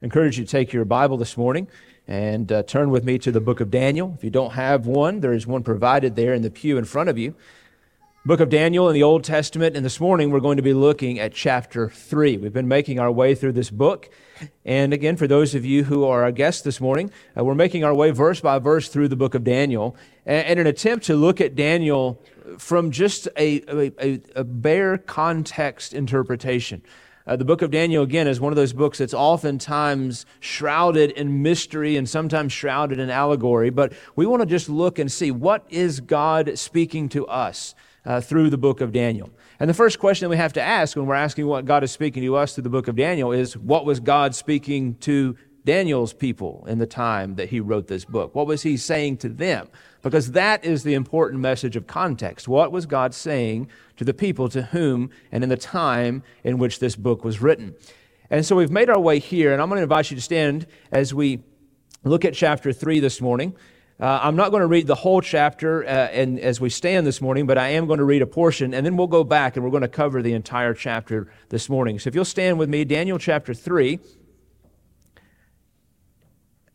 Encourage you to take your Bible this morning and uh, turn with me to the book of Daniel. If you don't have one, there is one provided there in the pew in front of you. Book of Daniel in the Old Testament, and this morning we're going to be looking at chapter 3. We've been making our way through this book. And again, for those of you who are our guests this morning, uh, we're making our way verse by verse through the book of Daniel in an attempt to look at Daniel from just a, a, a bare context interpretation. Uh, the book of Daniel, again, is one of those books that's oftentimes shrouded in mystery and sometimes shrouded in allegory. But we want to just look and see what is God speaking to us uh, through the book of Daniel. And the first question that we have to ask when we're asking what God is speaking to us through the book of Daniel is what was God speaking to Daniel's people in the time that he wrote this book? What was he saying to them? Because that is the important message of context. What was God saying to the people to whom and in the time in which this book was written? And so we've made our way here, and I'm going to invite you to stand as we look at chapter 3 this morning. Uh, I'm not going to read the whole chapter uh, and as we stand this morning, but I am going to read a portion, and then we'll go back and we're going to cover the entire chapter this morning. So if you'll stand with me, Daniel chapter 3.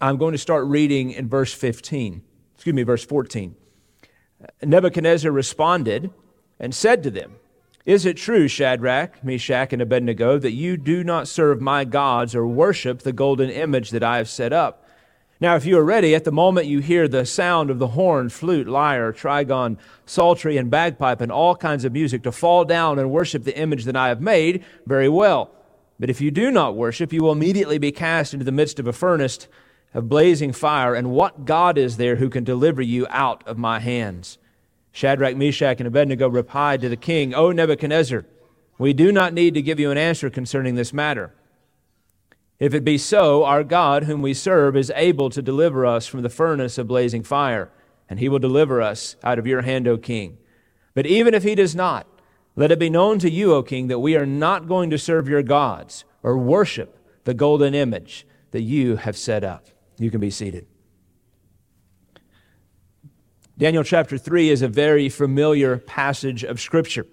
I'm going to start reading in verse 15. Excuse me, verse 14. Nebuchadnezzar responded and said to them, Is it true, Shadrach, Meshach, and Abednego, that you do not serve my gods or worship the golden image that I have set up? Now, if you are ready, at the moment you hear the sound of the horn, flute, lyre, trigon, psaltery, and bagpipe, and all kinds of music, to fall down and worship the image that I have made, very well. But if you do not worship, you will immediately be cast into the midst of a furnace of blazing fire, and what God is there who can deliver you out of my hands? Shadrach, Meshach, and Abednego replied to the king, O Nebuchadnezzar, we do not need to give you an answer concerning this matter. If it be so, our God, whom we serve, is able to deliver us from the furnace of blazing fire, and he will deliver us out of your hand, O king. But even if he does not, let it be known to you, O king, that we are not going to serve your gods or worship the golden image that you have set up. You can be seated. Daniel chapter 3 is a very familiar passage of Scripture.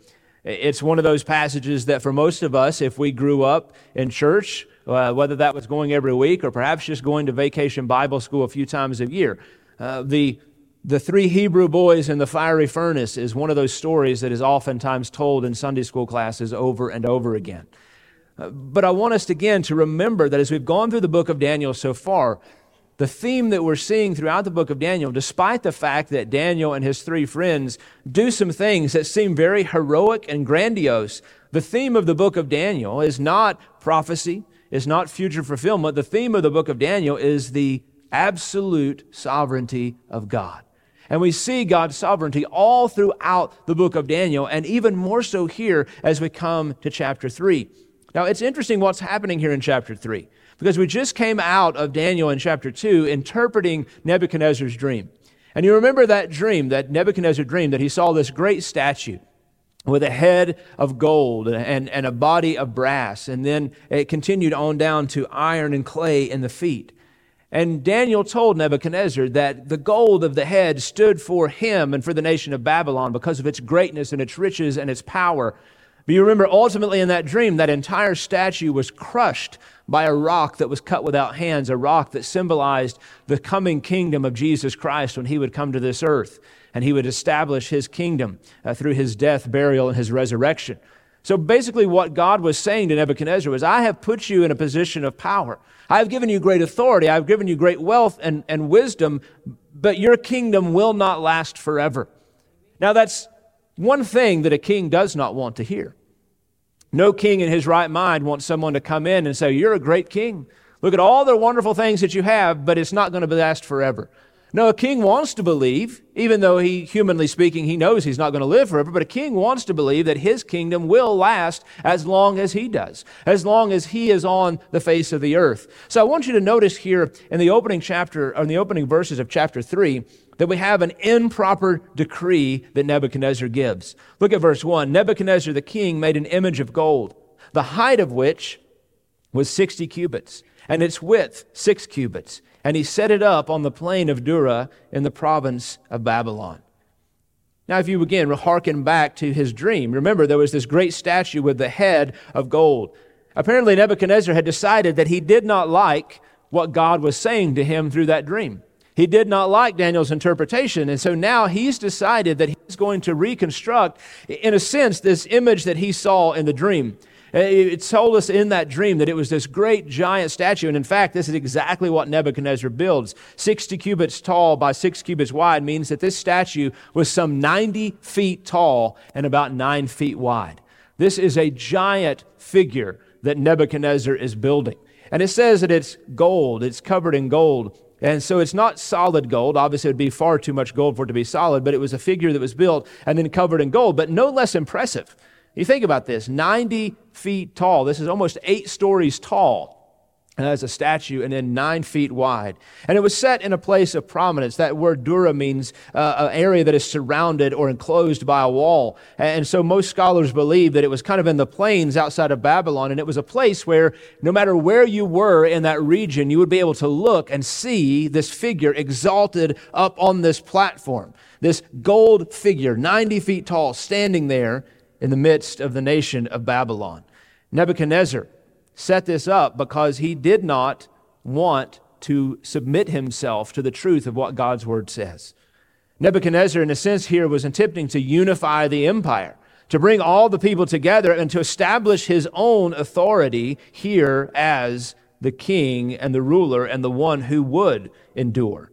It's one of those passages that, for most of us, if we grew up in church, uh, whether that was going every week or perhaps just going to vacation Bible school a few times a year, uh, the, the three Hebrew boys in the fiery furnace is one of those stories that is oftentimes told in Sunday school classes over and over again. Uh, but I want us again to remember that as we've gone through the book of Daniel so far, the theme that we're seeing throughout the book of Daniel, despite the fact that Daniel and his three friends do some things that seem very heroic and grandiose, the theme of the book of Daniel is not prophecy, is not future fulfillment. The theme of the book of Daniel is the absolute sovereignty of God. And we see God's sovereignty all throughout the book of Daniel, and even more so here as we come to chapter 3. Now, it's interesting what's happening here in chapter 3. Because we just came out of Daniel in chapter 2 interpreting Nebuchadnezzar's dream. And you remember that dream, that Nebuchadnezzar dreamed that he saw this great statue with a head of gold and, and a body of brass. And then it continued on down to iron and clay in the feet. And Daniel told Nebuchadnezzar that the gold of the head stood for him and for the nation of Babylon because of its greatness and its riches and its power. But you remember ultimately in that dream, that entire statue was crushed by a rock that was cut without hands, a rock that symbolized the coming kingdom of Jesus Christ when he would come to this earth and he would establish his kingdom uh, through his death, burial, and his resurrection. So basically, what God was saying to Nebuchadnezzar was, I have put you in a position of power. I have given you great authority. I've given you great wealth and, and wisdom, but your kingdom will not last forever. Now, that's one thing that a king does not want to hear. No king in his right mind wants someone to come in and say, You're a great king. Look at all the wonderful things that you have, but it's not going to last forever. No, a king wants to believe, even though he, humanly speaking, he knows he's not going to live forever, but a king wants to believe that his kingdom will last as long as he does, as long as he is on the face of the earth. So I want you to notice here in the opening chapter, or in the opening verses of chapter 3, that we have an improper decree that Nebuchadnezzar gives. Look at verse 1. Nebuchadnezzar the king made an image of gold, the height of which was 60 cubits, and its width 6 cubits. And he set it up on the plain of Dura in the province of Babylon. Now, if you again hearken back to his dream, remember there was this great statue with the head of gold. Apparently, Nebuchadnezzar had decided that he did not like what God was saying to him through that dream. He did not like Daniel's interpretation. And so now he's decided that he's going to reconstruct, in a sense, this image that he saw in the dream. Uh, it told us in that dream that it was this great giant statue. And in fact, this is exactly what Nebuchadnezzar builds. 60 cubits tall by 6 cubits wide means that this statue was some 90 feet tall and about 9 feet wide. This is a giant figure that Nebuchadnezzar is building. And it says that it's gold, it's covered in gold. And so it's not solid gold. Obviously, it would be far too much gold for it to be solid, but it was a figure that was built and then covered in gold, but no less impressive. You think about this 90 feet tall. This is almost eight stories tall as a statue and then nine feet wide. And it was set in a place of prominence. That word dura means uh, an area that is surrounded or enclosed by a wall. And so most scholars believe that it was kind of in the plains outside of Babylon. And it was a place where no matter where you were in that region, you would be able to look and see this figure exalted up on this platform. This gold figure, 90 feet tall, standing there in the midst of the nation of Babylon. Nebuchadnezzar set this up because he did not want to submit himself to the truth of what God's word says. Nebuchadnezzar, in a sense, here was attempting to unify the empire, to bring all the people together and to establish his own authority here as the king and the ruler and the one who would endure.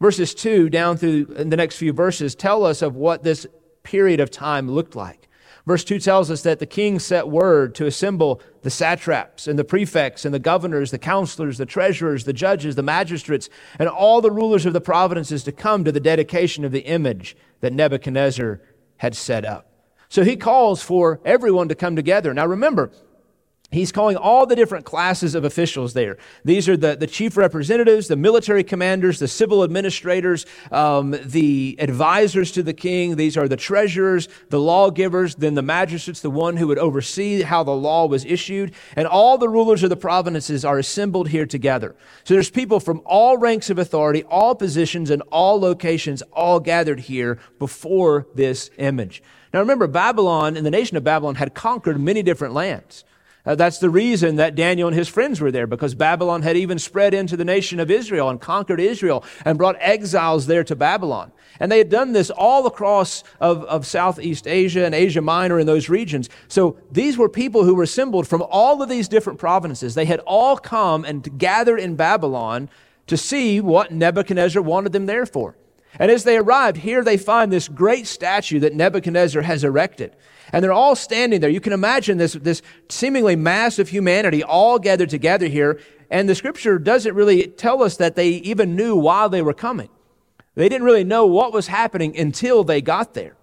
Verses 2 down through the next few verses tell us of what this period of time looked like. Verse 2 tells us that the king set word to assemble the satraps and the prefects and the governors, the counselors, the treasurers, the judges, the magistrates, and all the rulers of the provinces to come to the dedication of the image that Nebuchadnezzar had set up. So he calls for everyone to come together. Now remember, He's calling all the different classes of officials there. These are the, the chief representatives, the military commanders, the civil administrators, um, the advisors to the king. These are the treasurers, the lawgivers, then the magistrates, the one who would oversee how the law was issued. And all the rulers of the provinces are assembled here together. So there's people from all ranks of authority, all positions, and all locations, all gathered here before this image. Now remember, Babylon and the nation of Babylon had conquered many different lands. Uh, that's the reason that Daniel and his friends were there, because Babylon had even spread into the nation of Israel and conquered Israel and brought exiles there to Babylon. And they had done this all across of, of Southeast Asia and Asia Minor in those regions. So these were people who were assembled from all of these different provinces. They had all come and gathered in Babylon to see what Nebuchadnezzar wanted them there for. And as they arrived, here they find this great statue that Nebuchadnezzar has erected. And they're all standing there. You can imagine this, this seemingly mass of humanity all gathered together here. And the scripture doesn't really tell us that they even knew why they were coming. They didn't really know what was happening until they got there.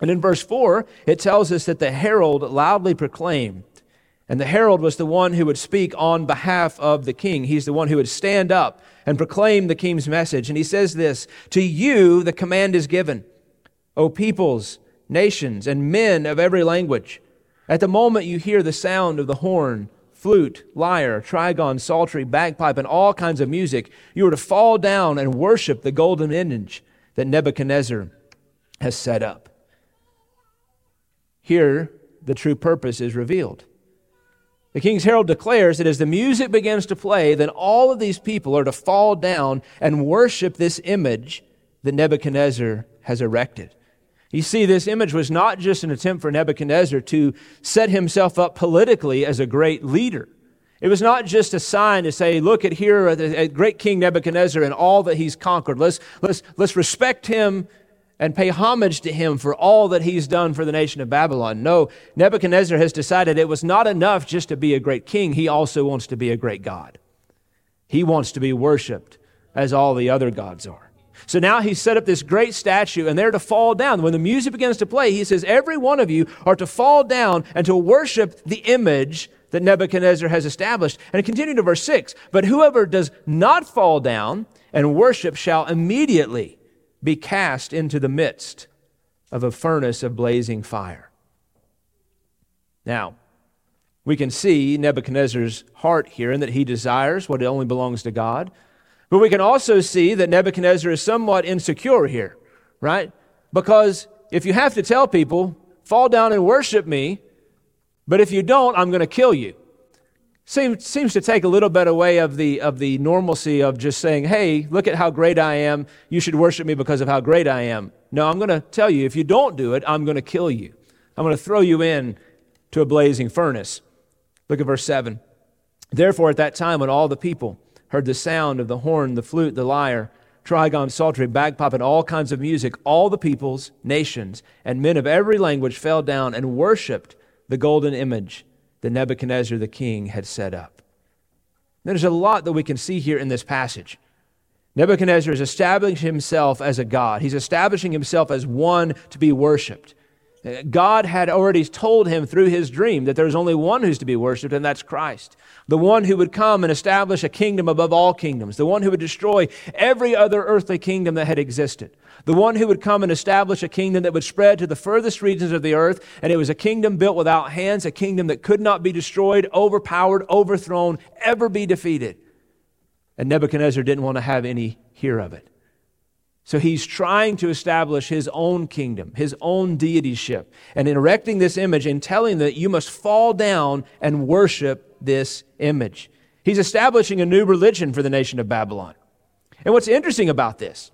And in verse 4, it tells us that the herald loudly proclaimed. And the herald was the one who would speak on behalf of the king. He's the one who would stand up and proclaim the king's message. And he says this To you the command is given, O peoples nations, and men of every language. At the moment you hear the sound of the horn, flute, lyre, trigon, psaltery, bagpipe, and all kinds of music, you are to fall down and worship the golden image that Nebuchadnezzar has set up. Here, the true purpose is revealed. The King's Herald declares that as the music begins to play, then all of these people are to fall down and worship this image that Nebuchadnezzar has erected. You see, this image was not just an attempt for Nebuchadnezzar to set himself up politically as a great leader. It was not just a sign to say, look at here uh, at uh, great King Nebuchadnezzar and all that he's conquered. Let's, let's, let's respect him and pay homage to him for all that he's done for the nation of Babylon. No, Nebuchadnezzar has decided it was not enough just to be a great king. He also wants to be a great God. He wants to be worshiped as all the other gods are. So now he's set up this great statue and they're to fall down. When the music begins to play, he says, Every one of you are to fall down and to worship the image that Nebuchadnezzar has established. And continue to verse 6 But whoever does not fall down and worship shall immediately be cast into the midst of a furnace of blazing fire. Now, we can see Nebuchadnezzar's heart here and that he desires what only belongs to God. But we can also see that Nebuchadnezzar is somewhat insecure here, right? Because if you have to tell people, fall down and worship me, But if you don't, I'm going to kill you. Seems, seems to take a little bit away of the, of the normalcy of just saying, hey, look at how great I am. You should worship me because of how great I am. No, I'm going to tell you, if you don't do it, I'm going to kill you. I'm going to throw you in to a blazing furnace. Look at verse 7. Therefore, at that time, when all the people heard the sound of the horn, the flute, the lyre, trigon, psaltery, bagpipe, and all kinds of music, all the peoples, nations, and men of every language fell down and worshiped the golden image that Nebuchadnezzar the king had set up. There's a lot that we can see here in this passage. Nebuchadnezzar is establishing himself as a God. He's establishing himself as one to be worshiped. God had already told him through his dream that there's only one who's to be worshiped, and that's Christ. The one who would come and establish a kingdom above all kingdoms. The one who would destroy every other earthly kingdom that had existed. The one who would come and establish a kingdom that would spread to the furthest regions of the earth. And it was a kingdom built without hands, a kingdom that could not be destroyed, overpowered, overthrown, ever be defeated. And Nebuchadnezzar didn't want to have any hear of it. So he's trying to establish his own kingdom, his own deityship, and in erecting this image and telling that you must fall down and worship this image. He's establishing a new religion for the nation of Babylon. And what's interesting about this,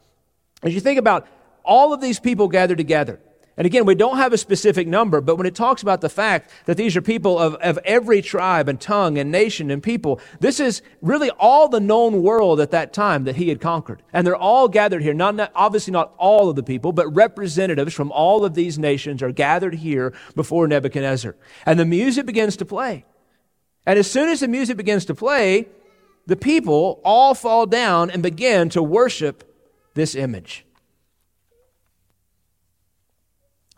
as you think about all of these people gathered together, and again, we don't have a specific number, but when it talks about the fact that these are people of, of every tribe and tongue and nation and people, this is really all the known world at that time that he had conquered. And they're all gathered here. Not, not, obviously not all of the people, but representatives from all of these nations are gathered here before Nebuchadnezzar. And the music begins to play. And as soon as the music begins to play, the people all fall down and begin to worship this image.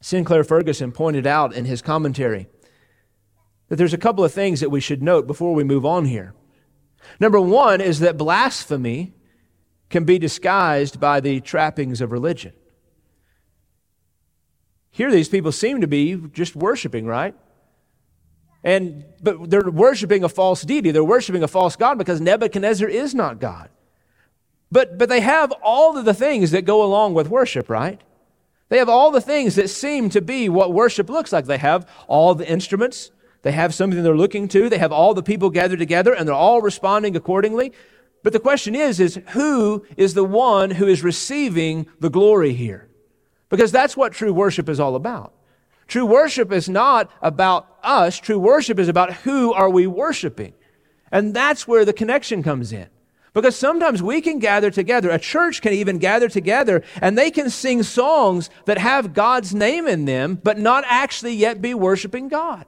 Sinclair Ferguson pointed out in his commentary that there's a couple of things that we should note before we move on here. Number one is that blasphemy can be disguised by the trappings of religion. Here, these people seem to be just worshiping, right? And but they're worshiping a false deity. They're worshiping a false god because Nebuchadnezzar is not God. But but they have all of the things that go along with worship, right? They have all the things that seem to be what worship looks like. They have all the instruments. They have something they're looking to. They have all the people gathered together and they're all responding accordingly. But the question is, is who is the one who is receiving the glory here? Because that's what true worship is all about. True worship is not about us. True worship is about who are we worshiping. And that's where the connection comes in. Because sometimes we can gather together, a church can even gather together, and they can sing songs that have God's name in them, but not actually yet be worshiping God.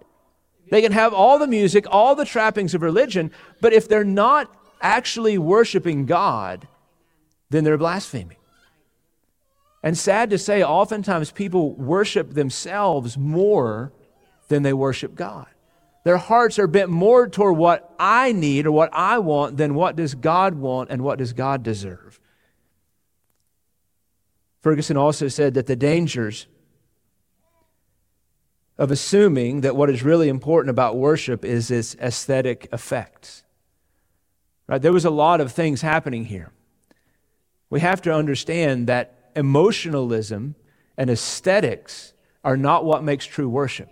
They can have all the music, all the trappings of religion, but if they're not actually worshiping God, then they're blaspheming. And sad to say, oftentimes people worship themselves more than they worship God. Their hearts are bent more toward what I need or what I want than what does God want and what does God deserve. Ferguson also said that the dangers of assuming that what is really important about worship is its aesthetic effects. Right? There was a lot of things happening here. We have to understand that emotionalism and aesthetics are not what makes true worship.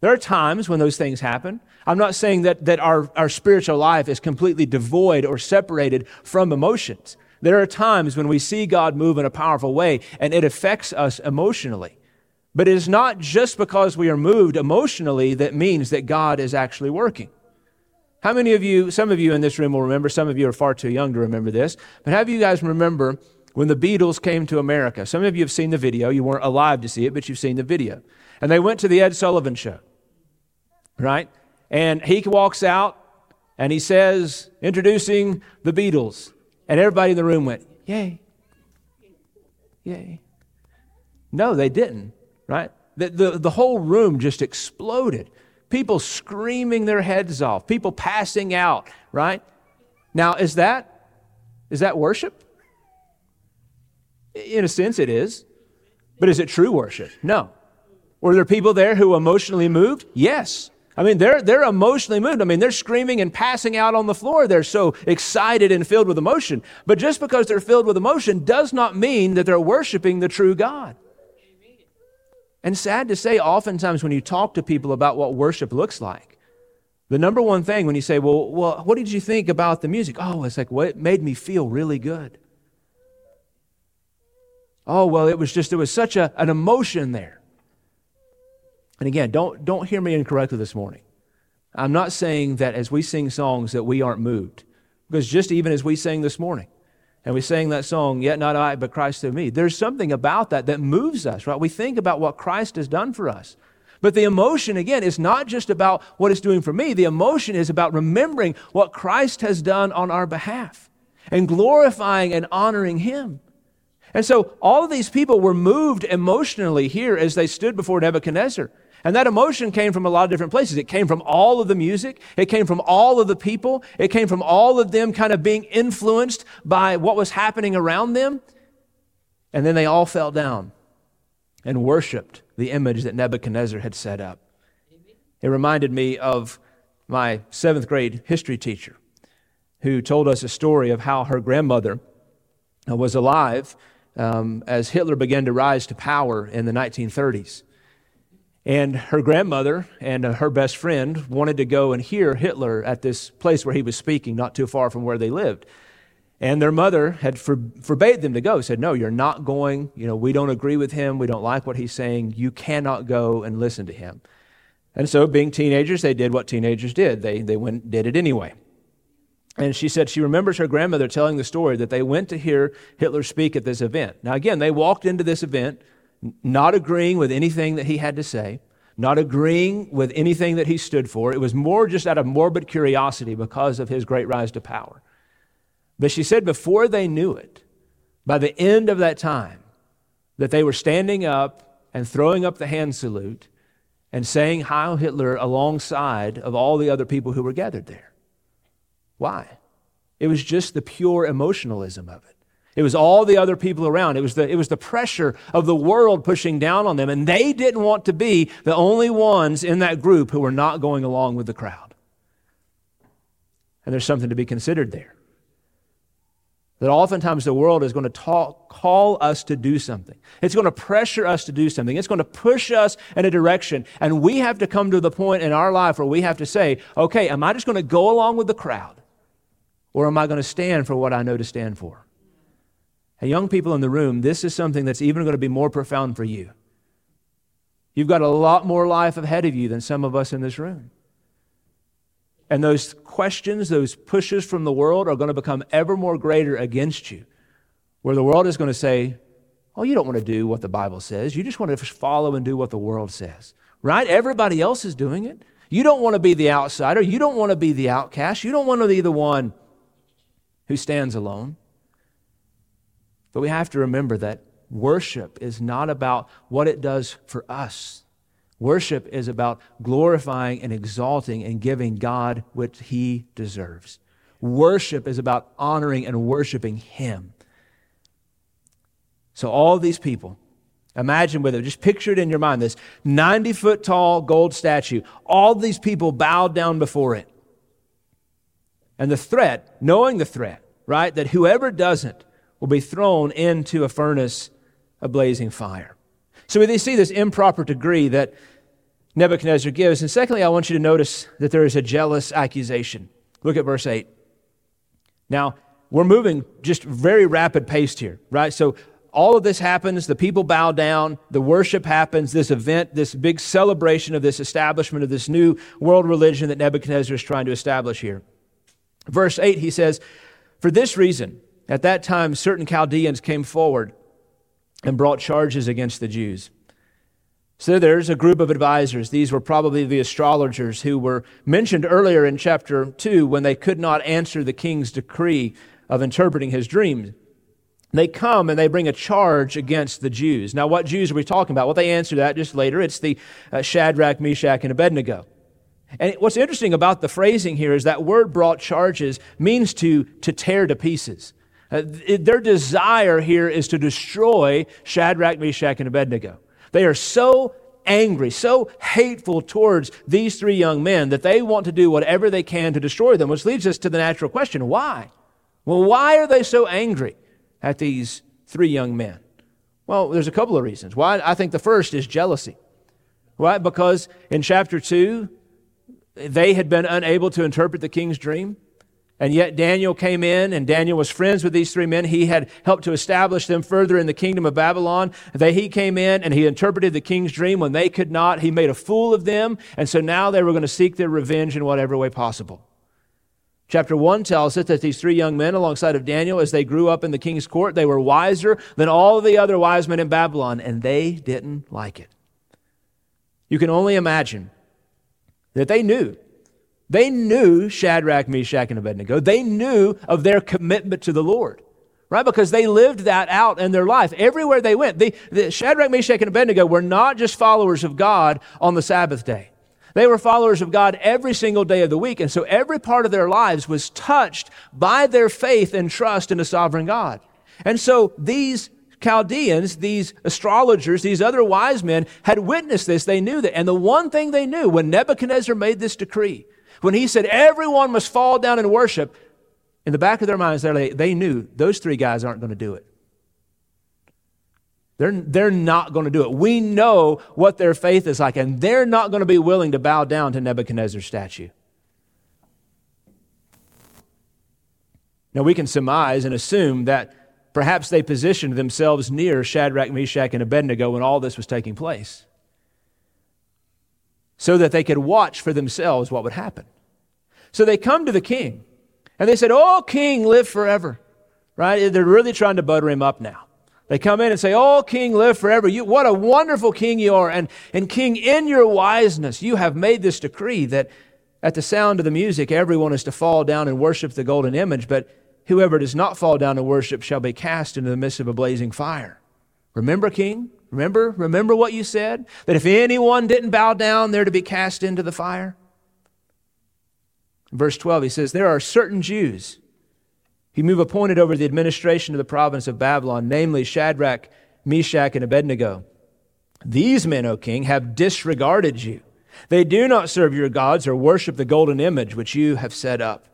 There are times when those things happen. I'm not saying that, that our, our spiritual life is completely devoid or separated from emotions. There are times when we see God move in a powerful way and it affects us emotionally. But it is not just because we are moved emotionally that means that God is actually working. How many of you, some of you in this room will remember, some of you are far too young to remember this, but have you guys remember when the Beatles came to America? Some of you have seen the video. You weren't alive to see it, but you've seen the video. And they went to the Ed Sullivan show right? And he walks out and he says, introducing the Beatles. And everybody in the room went, Yay. Yay. No, they didn't, right? The, the, the whole room just exploded. People screaming their heads off, people passing out, right? Now, is that is that worship? In a sense, it is. But is it true worship? No. Were there people there who emotionally moved? Yes. I mean, they're, they're emotionally moved. I mean, they're screaming and passing out on the floor. They're so excited and filled with emotion. But just because they're filled with emotion does not mean that they're worshiping the true God. And sad to say, oftentimes when you talk to people about what worship looks like, the number one thing when you say, well, well, what did you think about the music? Oh, it's like, well, it made me feel really good. Oh, well, it was just, there was such a, an emotion there. And again, don't, don't hear me incorrectly this morning. I'm not saying that as we sing songs that we aren't moved. Because just even as we sang this morning, and we sang that song, Yet Not I, but Christ through me, there's something about that that moves us, right? We think about what Christ has done for us. But the emotion, again, is not just about what it's doing for me. The emotion is about remembering what Christ has done on our behalf and glorifying and honoring Him. And so all of these people were moved emotionally here as they stood before Nebuchadnezzar. And that emotion came from a lot of different places. It came from all of the music. It came from all of the people. It came from all of them kind of being influenced by what was happening around them. And then they all fell down and worshiped the image that Nebuchadnezzar had set up. It reminded me of my seventh grade history teacher who told us a story of how her grandmother was alive um, as Hitler began to rise to power in the 1930s. And her grandmother and uh, her best friend wanted to go and hear Hitler at this place where he was speaking, not too far from where they lived. And their mother had for, forbade them to go, said, No, you're not going. You know, we don't agree with him. We don't like what he's saying. You cannot go and listen to him. And so, being teenagers, they did what teenagers did. They, they went did it anyway. And she said she remembers her grandmother telling the story that they went to hear Hitler speak at this event. Now, again, they walked into this event not agreeing with anything that he had to say, not agreeing with anything that he stood for. It was more just out of morbid curiosity because of his great rise to power. But she said before they knew it, by the end of that time, that they were standing up and throwing up the hand salute and saying Heil Hitler alongside of all the other people who were gathered there. Why? It was just the pure emotionalism of it. It was all the other people around. It was, the, it was the pressure of the world pushing down on them. And they didn't want to be the only ones in that group who were not going along with the crowd. And there's something to be considered there. That oftentimes the world is going to talk, call us to do something. It's going to pressure us to do something. It's going to push us in a direction. And we have to come to the point in our life where we have to say, okay, am I just going to go along with the crowd? Or am I going to stand for what I know to stand for? Young people in the room, this is something that's even going to be more profound for you. You've got a lot more life ahead of you than some of us in this room. And those questions, those pushes from the world are going to become ever more greater against you, where the world is going to say, Oh, you don't want to do what the Bible says. You just want to follow and do what the world says, right? Everybody else is doing it. You don't want to be the outsider. You don't want to be the outcast. You don't want to be the one who stands alone. But we have to remember that worship is not about what it does for us. Worship is about glorifying and exalting and giving God what he deserves. Worship is about honoring and worshiping him. So, all these people, imagine with it, just picture it in your mind this 90 foot tall gold statue. All these people bowed down before it. And the threat, knowing the threat, right, that whoever doesn't will be thrown into a furnace of blazing fire. So we see this improper degree that Nebuchadnezzar gives. And secondly, I want you to notice that there is a jealous accusation. Look at verse 8. Now, we're moving just very rapid paced here, right? So all of this happens, the people bow down, the worship happens, this event, this big celebration of this establishment of this new world religion that Nebuchadnezzar is trying to establish here. Verse 8, he says, For this reason, at that time, certain Chaldeans came forward and brought charges against the Jews. So there's a group of advisors. These were probably the astrologers who were mentioned earlier in chapter 2 when they could not answer the king's decree of interpreting his dreams. They come and they bring a charge against the Jews. Now, what Jews are we talking about? Well, they answer that just later. It's the uh, Shadrach, Meshach, and Abednego. And what's interesting about the phrasing here is that word brought charges means to, to tear to pieces. Uh, their desire here is to destroy Shadrach, Meshach, and Abednego. They are so angry, so hateful towards these three young men that they want to do whatever they can to destroy them, which leads us to the natural question why? Well, why are they so angry at these three young men? Well, there's a couple of reasons. Why? I think the first is jealousy. Why? Because in chapter 2, they had been unable to interpret the king's dream. And yet Daniel came in, and Daniel was friends with these three men. He had helped to establish them further in the kingdom of Babylon. They, he came in and he interpreted the king's dream when they could not. He made a fool of them, and so now they were going to seek their revenge in whatever way possible. Chapter 1 tells us that these three young men, alongside of Daniel, as they grew up in the king's court, they were wiser than all the other wise men in Babylon, and they didn't like it. You can only imagine that they knew. They knew Shadrach, Meshach, and Abednego. They knew of their commitment to the Lord, right? Because they lived that out in their life. Everywhere they went, the, the Shadrach, Meshach, and Abednego were not just followers of God on the Sabbath day. They were followers of God every single day of the week. And so every part of their lives was touched by their faith and trust in a sovereign God. And so these Chaldeans, these astrologers, these other wise men had witnessed this. They knew that. And the one thing they knew when Nebuchadnezzar made this decree, when he said everyone must fall down and worship, in the back of their minds, they knew those three guys aren't going to do it. They're, they're not going to do it. We know what their faith is like, and they're not going to be willing to bow down to Nebuchadnezzar's statue. Now, we can surmise and assume that perhaps they positioned themselves near Shadrach, Meshach, and Abednego when all this was taking place so that they could watch for themselves what would happen. So they come to the king and they said, Oh, king, live forever. Right? They're really trying to butter him up now. They come in and say, Oh, king, live forever. You, what a wonderful king you are. And, and king, in your wiseness, you have made this decree that at the sound of the music, everyone is to fall down and worship the golden image, but whoever does not fall down and worship shall be cast into the midst of a blazing fire. Remember, king? Remember? Remember what you said? That if anyone didn't bow down, they're to be cast into the fire? verse 12, he says, There are certain Jews whom you've appointed over the administration of the province of Babylon, namely Shadrach, Meshach, and Abednego. These men, O king, have disregarded you. They do not serve your gods or worship the golden image which you have set up.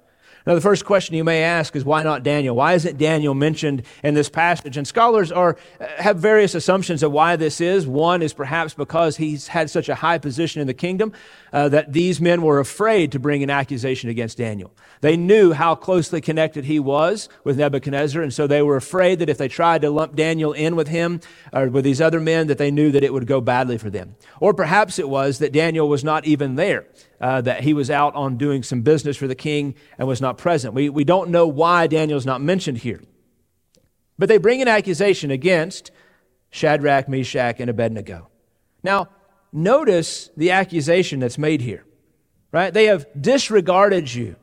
Now, the first question you may ask is why not Daniel? Why isn't Daniel mentioned in this passage? And scholars are, have various assumptions of why this is. One is perhaps because he's had such a high position in the kingdom uh, that these men were afraid to bring an accusation against Daniel. They knew how closely connected he was with Nebuchadnezzar, and so they were afraid that if they tried to lump Daniel in with him or with these other men, that they knew that it would go badly for them. Or perhaps it was that Daniel was not even there uh, that he was out on doing some business for the king and was not present. We, we don't know why Daniel's not mentioned here. But they bring an accusation against Shadrach, Meshach, and Abednego. Now, notice the accusation that's made here, right? They have disregarded you,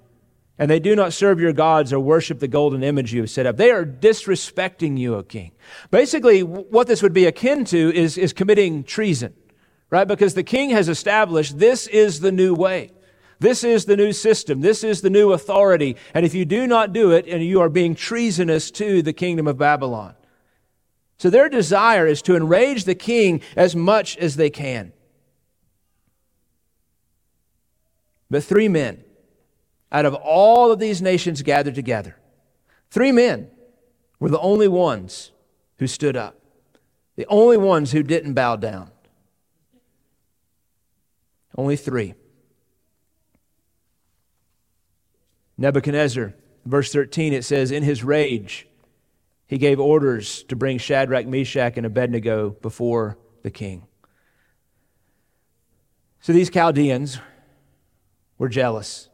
and they do not serve your gods or worship the golden image you have set up. They are disrespecting you, O king. Basically, what this would be akin to is, is committing treason right? Because the king has established this is the new way. This is the new system. This is the new authority. And if you do not do it, and you are being treasonous to the kingdom of Babylon. So their desire is to enrage the king as much as they can. But three men, out of all of these nations gathered together, three men were the only ones who stood up, the only ones who didn't bow down. Only three. Nebuchadnezzar, verse 13, it says, In his rage, he gave orders to bring Shadrach, Meshach, and Abednego before the king. So these Chaldeans were jealous.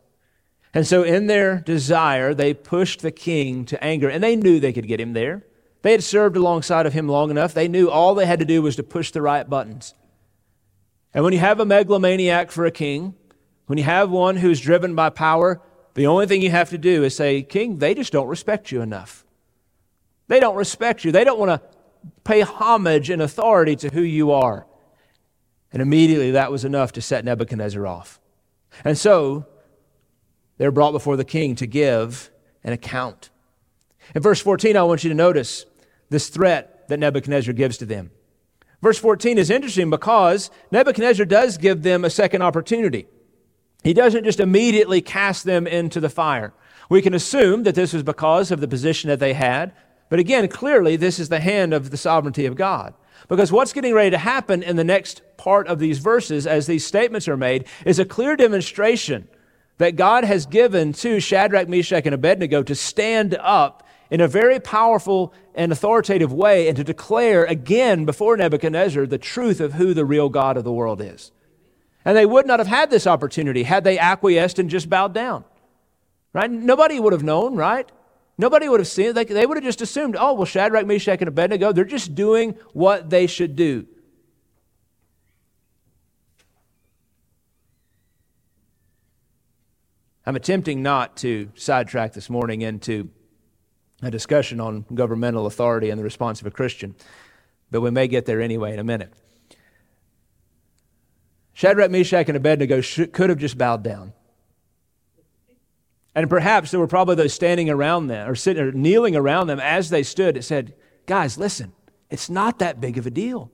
And so, in their desire, they pushed the king to anger, and they knew they could get him there. They had served alongside of him long enough. They knew all they had to do was to push the right buttons. And when you have a megalomaniac for a king, when you have one who's driven by power, the only thing you have to do is say, King, they just don't respect you enough. They don't respect you. They don't want to pay homage and authority to who you are. And immediately that was enough to set Nebuchadnezzar off. And so they're brought before the king to give an account. In verse 14, I want you to notice this threat that Nebuchadnezzar gives to them. Verse 14 is interesting because Nebuchadnezzar does give them a second opportunity. He doesn't just immediately cast them into the fire. We can assume that this was because of the position that they had, But again, clearly, this is the hand of the sovereignty of God. Because what's getting ready to happen in the next part of these verses, as these statements are made, is a clear demonstration that God has given to Shadrach, Meshach, and Abednego to stand up in a very powerful and authoritative way and to declare again before Nebuchadnezzar the truth of who the real God of the world is. And they would not have had this opportunity had they acquiesced and just bowed down. Right? Nobody would have known, right? Nobody would have seen it. They, they would have just assumed, oh, well, Shadrach, Meshach, and Abednego, they're just doing what they should do. I'm attempting not to sidetrack this morning into a discussion on governmental authority and the response of a Christian, but we may get there anyway in a minute. Shadrach, Meshach, and Abednego should, could have just bowed down. And perhaps there were probably those standing around them or sitting or kneeling around them as they stood that said, Guys, listen, it's not that big of a deal.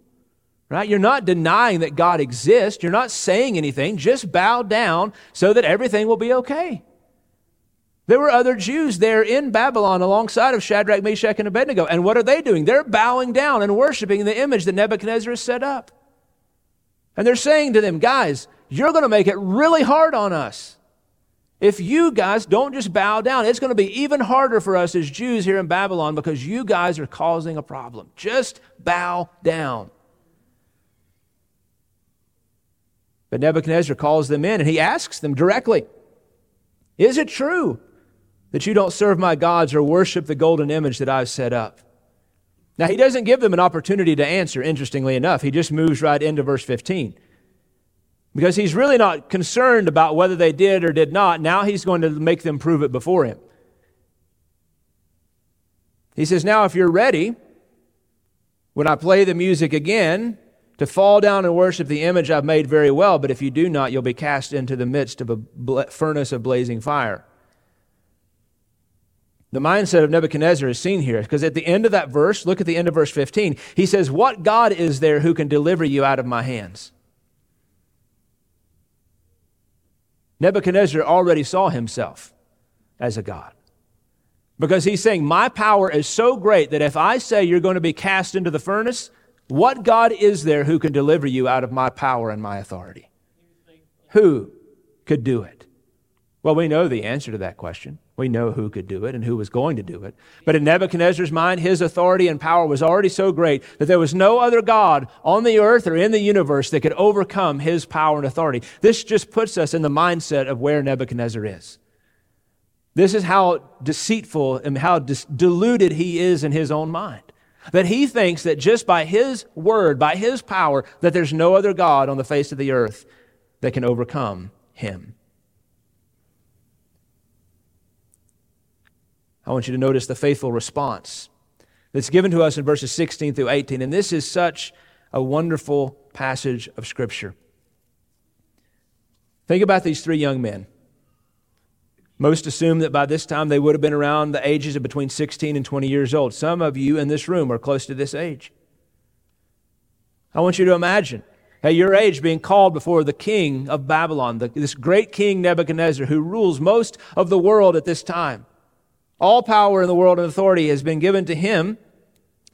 Right? You're not denying that God exists. You're not saying anything. Just bow down so that everything will be okay. There were other Jews there in Babylon alongside of Shadrach, Meshach, and Abednego. And what are they doing? They're bowing down and worshiping the image that Nebuchadnezzar has set up. And they're saying to them, guys, you're going to make it really hard on us. If you guys don't just bow down, it's going to be even harder for us as Jews here in Babylon because you guys are causing a problem. Just bow down. But Nebuchadnezzar calls them in and he asks them directly Is it true that you don't serve my gods or worship the golden image that I've set up? Now, he doesn't give them an opportunity to answer, interestingly enough. He just moves right into verse 15. Because he's really not concerned about whether they did or did not. Now he's going to make them prove it before him. He says, Now, if you're ready, when I play the music again, to fall down and worship the image I've made very well, but if you do not, you'll be cast into the midst of a furnace of blazing fire. The mindset of Nebuchadnezzar is seen here because at the end of that verse, look at the end of verse 15, he says, What God is there who can deliver you out of my hands? Nebuchadnezzar already saw himself as a God. Because he's saying, My power is so great that if I say you're going to be cast into the furnace, what God is there who can deliver you out of my power and my authority? Who could do it? Well, we know the answer to that question. We know who could do it and who was going to do it. But in Nebuchadnezzar's mind, his authority and power was already so great that there was no other God on the earth or in the universe that could overcome his power and authority. This just puts us in the mindset of where Nebuchadnezzar is. This is how deceitful and how dis- deluded he is in his own mind. That he thinks that just by his word, by his power, that there's no other God on the face of the earth that can overcome him. I want you to notice the faithful response that's given to us in verses 16 through 18. And this is such a wonderful passage of Scripture. Think about these three young men. Most assume that by this time they would have been around the ages of between 16 and 20 years old. Some of you in this room are close to this age. I want you to imagine at your age being called before the king of Babylon, the, this great king Nebuchadnezzar who rules most of the world at this time. All power in the world and authority has been given to him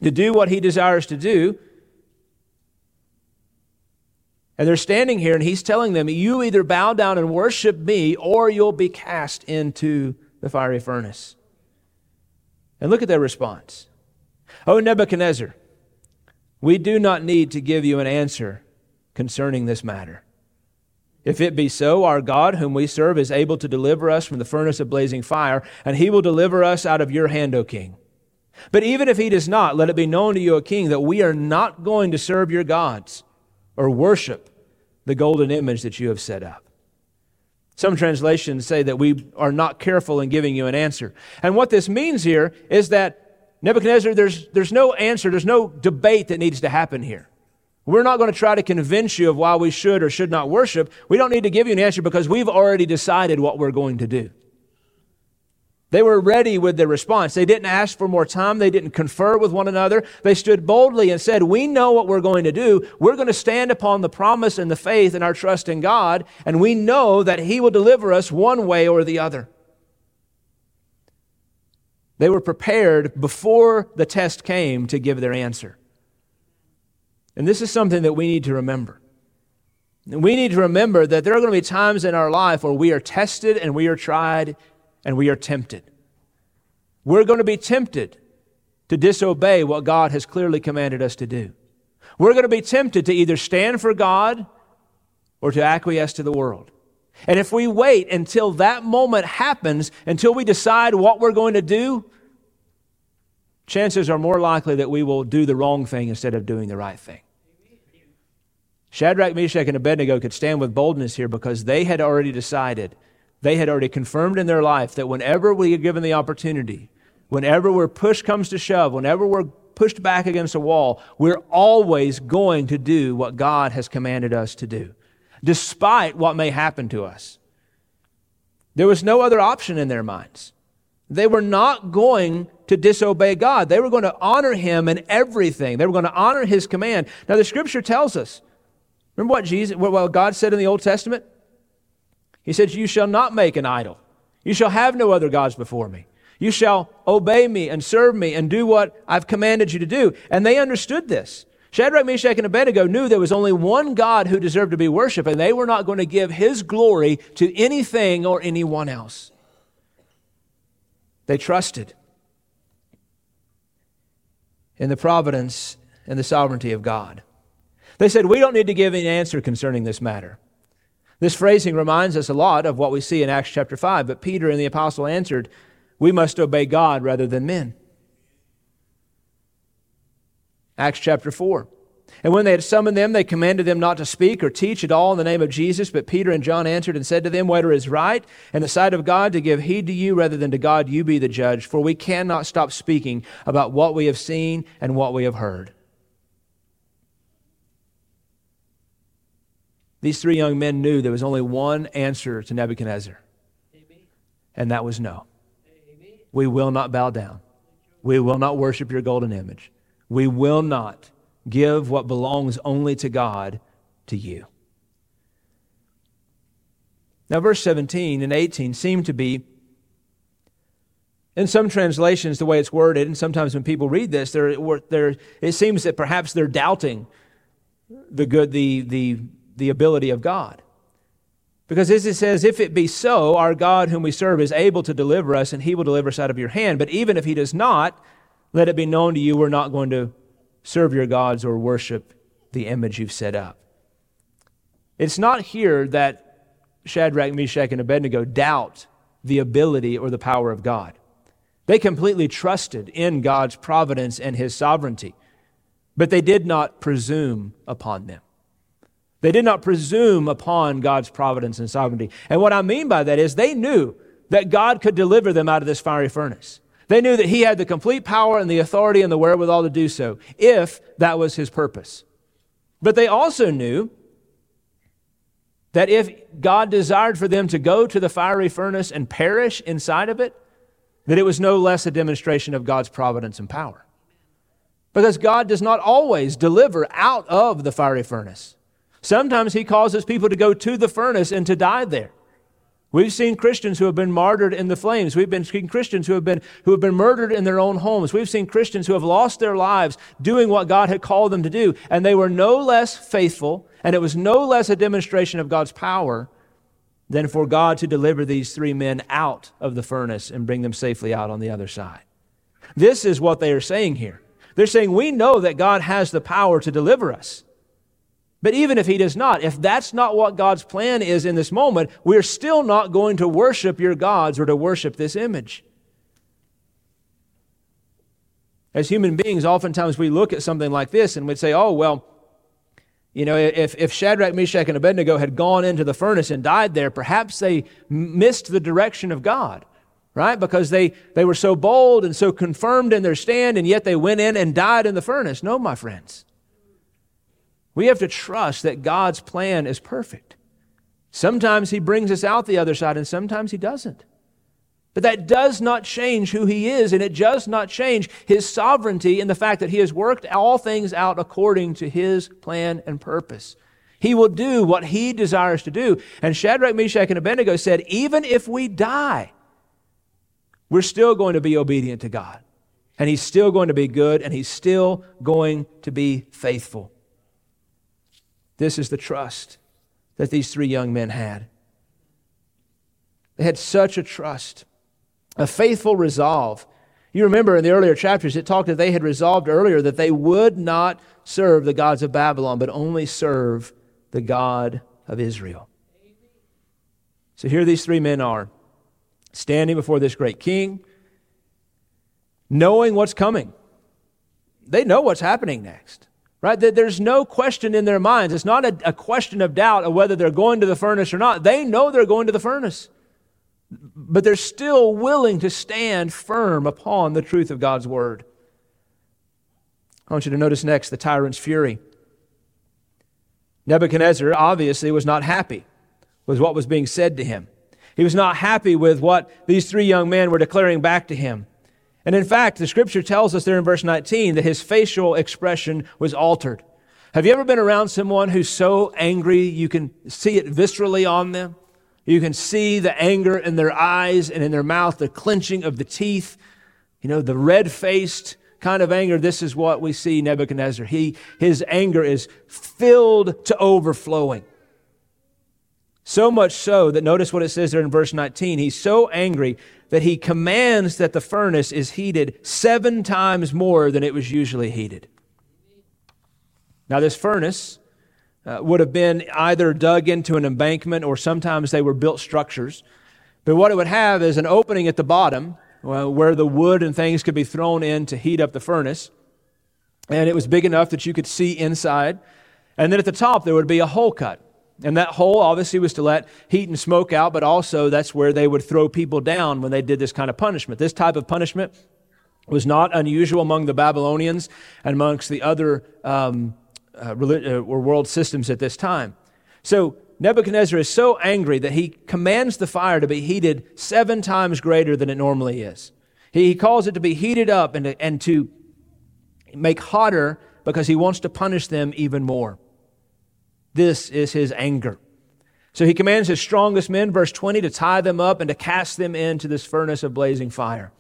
to do what he desires to do. And they're standing here, and he's telling them, You either bow down and worship me, or you'll be cast into the fiery furnace. And look at their response. Oh, Nebuchadnezzar, we do not need to give you an answer concerning this matter. If it be so, our God, whom we serve, is able to deliver us from the furnace of blazing fire, and he will deliver us out of your hand, O king. But even if he does not, let it be known to you, O king, that we are not going to serve your gods or worship the golden image that you have set up. Some translations say that we are not careful in giving you an answer. And what this means here is that Nebuchadnezzar, there's, there's no answer, there's no debate that needs to happen here. We're not going to try to convince you of why we should or should not worship. We don't need to give you an answer because we've already decided what we're going to do. They were ready with their response. They didn't ask for more time. They didn't confer with one another. They stood boldly and said, We know what we're going to do. We're going to stand upon the promise and the faith and our trust in God, and we know that He will deliver us one way or the other. They were prepared before the test came to give their answer. And this is something that we need to remember. We need to remember that there are going to be times in our life where we are tested and we are tried and we are tempted. We're going to be tempted to disobey what God has clearly commanded us to do. We're going to be tempted to either stand for God or to acquiesce to the world. And if we wait until that moment happens, until we decide what we're going to do, chances are more likely that we will do the wrong thing instead of doing the right thing. Shadrach, Meshach, and Abednego could stand with boldness here because they had already decided, they had already confirmed in their life that whenever we are given the opportunity, whenever we're push comes to shove, whenever we're pushed back against a wall, we're always going to do what God has commanded us to do, despite what may happen to us. There was no other option in their minds. They were not going to disobey God. They were going to honor Him in everything. They were going to honor His command. Now, the scripture tells us remember what, Jesus, what God said in the Old Testament? He said, You shall not make an idol, you shall have no other gods before me. You shall obey me and serve me and do what I've commanded you to do. And they understood this. Shadrach, Meshach, and Abednego knew there was only one God who deserved to be worshiped, and they were not going to give his glory to anything or anyone else. They trusted in the providence and the sovereignty of God. They said, We don't need to give an answer concerning this matter. This phrasing reminds us a lot of what we see in Acts chapter 5. But Peter and the apostle answered, we must obey God rather than men. Acts chapter 4. And when they had summoned them, they commanded them not to speak or teach at all in the name of Jesus. But Peter and John answered and said to them, Whether right in the sight of God to give heed to you rather than to God, you be the judge. For we cannot stop speaking about what we have seen and what we have heard. These three young men knew there was only one answer to Nebuchadnezzar, and that was no. We will not bow down. We will not worship your golden image. We will not give what belongs only to God to you. Now, verse 17 and 18 seem to be, in some translations, the way it's worded, and sometimes when people read this, they're, they're, it seems that perhaps they're doubting the good, the, the, the ability of God. Because as it says, if it be so, our God whom we serve is able to deliver us, and he will deliver us out of your hand. But even if he does not, let it be known to you we're not going to serve your gods or worship the image you've set up. It's not here that Shadrach, Meshach, and Abednego doubt the ability or the power of God. They completely trusted in God's providence and his sovereignty, but they did not presume upon them. They did not presume upon God's providence and sovereignty. And what I mean by that is they knew that God could deliver them out of this fiery furnace. They knew that He had the complete power and the authority and the wherewithal to do so, if that was His purpose. But they also knew that if God desired for them to go to the fiery furnace and perish inside of it, that it was no less a demonstration of God's providence and power. Because God does not always deliver out of the fiery furnace. Sometimes he causes people to go to the furnace and to die there. We've seen Christians who have been martyred in the flames. We've been seen Christians who have been, who have been murdered in their own homes. We've seen Christians who have lost their lives doing what God had called them to do. And they were no less faithful, and it was no less a demonstration of God's power than for God to deliver these three men out of the furnace and bring them safely out on the other side. This is what they are saying here. They're saying, We know that God has the power to deliver us. But even if he does not, if that's not what God's plan is in this moment, we're still not going to worship your gods or to worship this image. As human beings, oftentimes we look at something like this and we'd say, oh, well, you know, if, if Shadrach, Meshach, and Abednego had gone into the furnace and died there, perhaps they missed the direction of God, right? Because they, they were so bold and so confirmed in their stand, and yet they went in and died in the furnace. No, my friends. We have to trust that God's plan is perfect. Sometimes He brings us out the other side, and sometimes He doesn't. But that does not change who He is, and it does not change His sovereignty in the fact that He has worked all things out according to His plan and purpose. He will do what He desires to do. And Shadrach, Meshach, and Abednego said, Even if we die, we're still going to be obedient to God. And He's still going to be good, and He's still going to be faithful. This is the trust that these three young men had. They had such a trust, a faithful resolve. You remember in the earlier chapters, it talked that they had resolved earlier that they would not serve the gods of Babylon, but only serve the God of Israel. So here these three men are, standing before this great king, knowing what's coming. They know what's happening next, right? There's no question in their minds. It's not a, a question of doubt of whether they're going to the furnace or not. They know they're going to the furnace, but they're still willing to stand firm upon the truth of God's word. I want you to notice next the tyrant's fury. Nebuchadnezzar obviously was not happy with what was being said to him. He was not happy with what these three young men were declaring back to him. And in fact, the scripture tells us there in verse 19 that his facial expression was altered. Have you ever been around someone who's so angry you can see it viscerally on them? You can see the anger in their eyes and in their mouth, the clenching of the teeth, you know, the red faced kind of anger. This is what we see Nebuchadnezzar. He, his anger is filled to overflowing. So much so that notice what it says there in verse 19. He's so angry that he commands that the furnace is heated seven times more than it was usually heated. Now, this furnace uh, would have been either dug into an embankment or sometimes they were built structures. But what it would have is an opening at the bottom uh, where the wood and things could be thrown in to heat up the furnace. And it was big enough that you could see inside. And then at the top, there would be a hole cut. And that hole obviously was to let heat and smoke out, but also that's where they would throw people down when they did this kind of punishment. This type of punishment was not unusual among the Babylonians and amongst the other um, uh, uh, or world systems at this time. So Nebuchadnezzar is so angry that he commands the fire to be heated seven times greater than it normally is. He, he calls it to be heated up and to, and to make hotter because he wants to punish them even more. This is his anger. So he commands his strongest men, verse 20, to tie them up and to cast them into this furnace of blazing fire.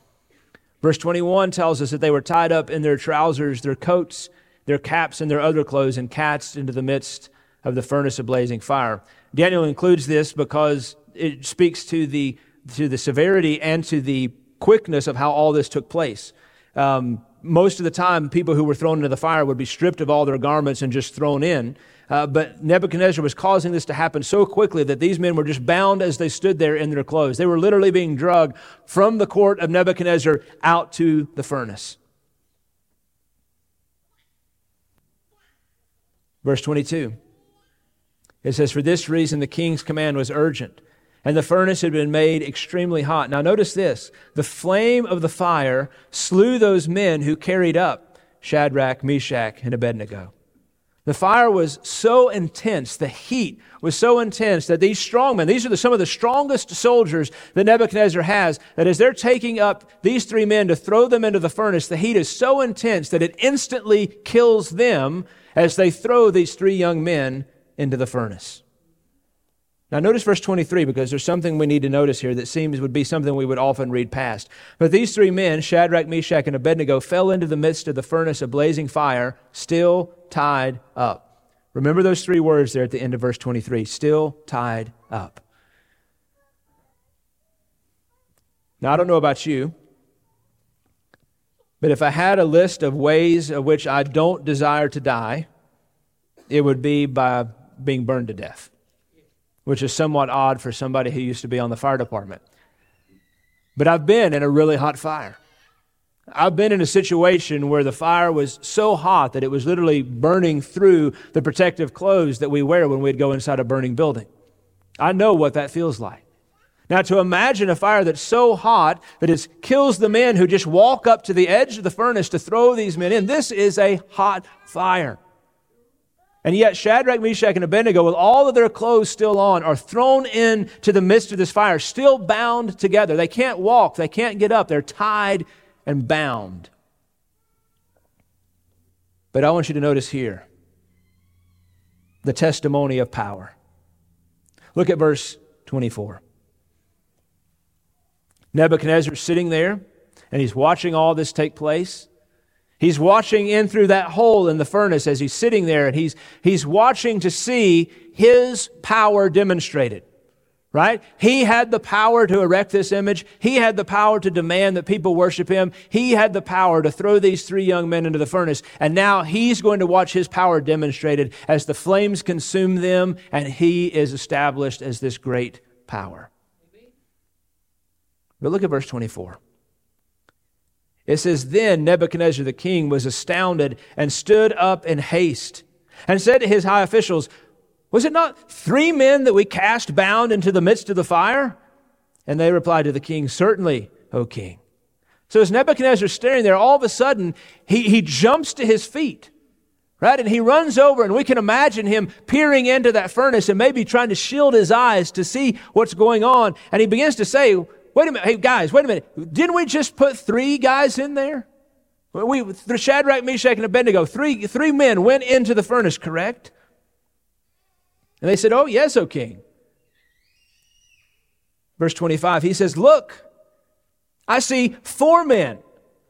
Verse 21 tells us that they were tied up in their trousers, their coats, their caps, and their other clothes, and cast into the midst of the furnace of blazing fire. Daniel includes this because it speaks to the, to the severity and to the quickness of how all this took place. Um, most of the time, people who were thrown into the fire would be stripped of all their garments and just thrown in. Uh, but Nebuchadnezzar was causing this to happen so quickly that these men were just bound as they stood there in their clothes. They were literally being dragged from the court of Nebuchadnezzar out to the furnace. Verse 22. It says, For this reason the king's command was urgent, and the furnace had been made extremely hot. Now, notice this the flame of the fire slew those men who carried up Shadrach, Meshach, and Abednego. The fire was so intense, the heat was so intense that these strong men, these are the, some of the strongest soldiers that Nebuchadnezzar has, that as they're taking up these three men to throw them into the furnace, the heat is so intense that it instantly kills them as they throw these three young men into the furnace. Now, notice verse 23 because there's something we need to notice here that seems would be something we would often read past. But these three men, Shadrach, Meshach, and Abednego, fell into the midst of the furnace of blazing fire, still tied up. Remember those three words there at the end of verse 23 still tied up. Now, I don't know about you, but if I had a list of ways of which I don't desire to die, it would be by being burned to death which is somewhat odd for somebody who used to be on the fire department. But I've been in a really hot fire. I've been in a situation where the fire was so hot that it was literally burning through the protective clothes that we wear when we'd go inside a burning building. I know what that feels like. Now, to imagine a fire that's so hot that it kills the men who just walk up to the edge of the furnace to throw these men in, this is a hot fire. And yet Shadrach, Meshach, and Abednego, with all of their clothes still on, are thrown into the midst of this fire, still bound together. They can't walk, they can't get up, they're tied and bound. But I want you to notice here the testimony of power. Look at verse 24. Nebuchadnezzar's sitting there and he's watching all this take place. He's watching in through that hole in the furnace as he's sitting there and he's, he's watching to see his power demonstrated. Right? He had the power to erect this image. He had the power to demand that people worship him. He had the power to throw these three young men into the furnace. And now he's going to watch his power demonstrated as the flames consume them and he is established as this great power. But look at verse 24. It says, Then Nebuchadnezzar the king was astounded and stood up in haste and said to his high officials, Was it not three men that we cast bound into the midst of the fire? And they replied to the king, Certainly, O king. So as Nebuchadnezzar's staring there, all of a sudden he, he jumps to his feet. Right? And he runs over, and we can imagine him peering into that furnace and maybe trying to shield his eyes to see what's going on. And he begins to say, Wait a minute, hey guys, wait a minute. Didn't we just put three guys in there? We, Shadrach, Meshach, and Abednego, three, three men went into the furnace, correct? And they said, Oh, yes, O king. Verse 25, he says, Look, I see four men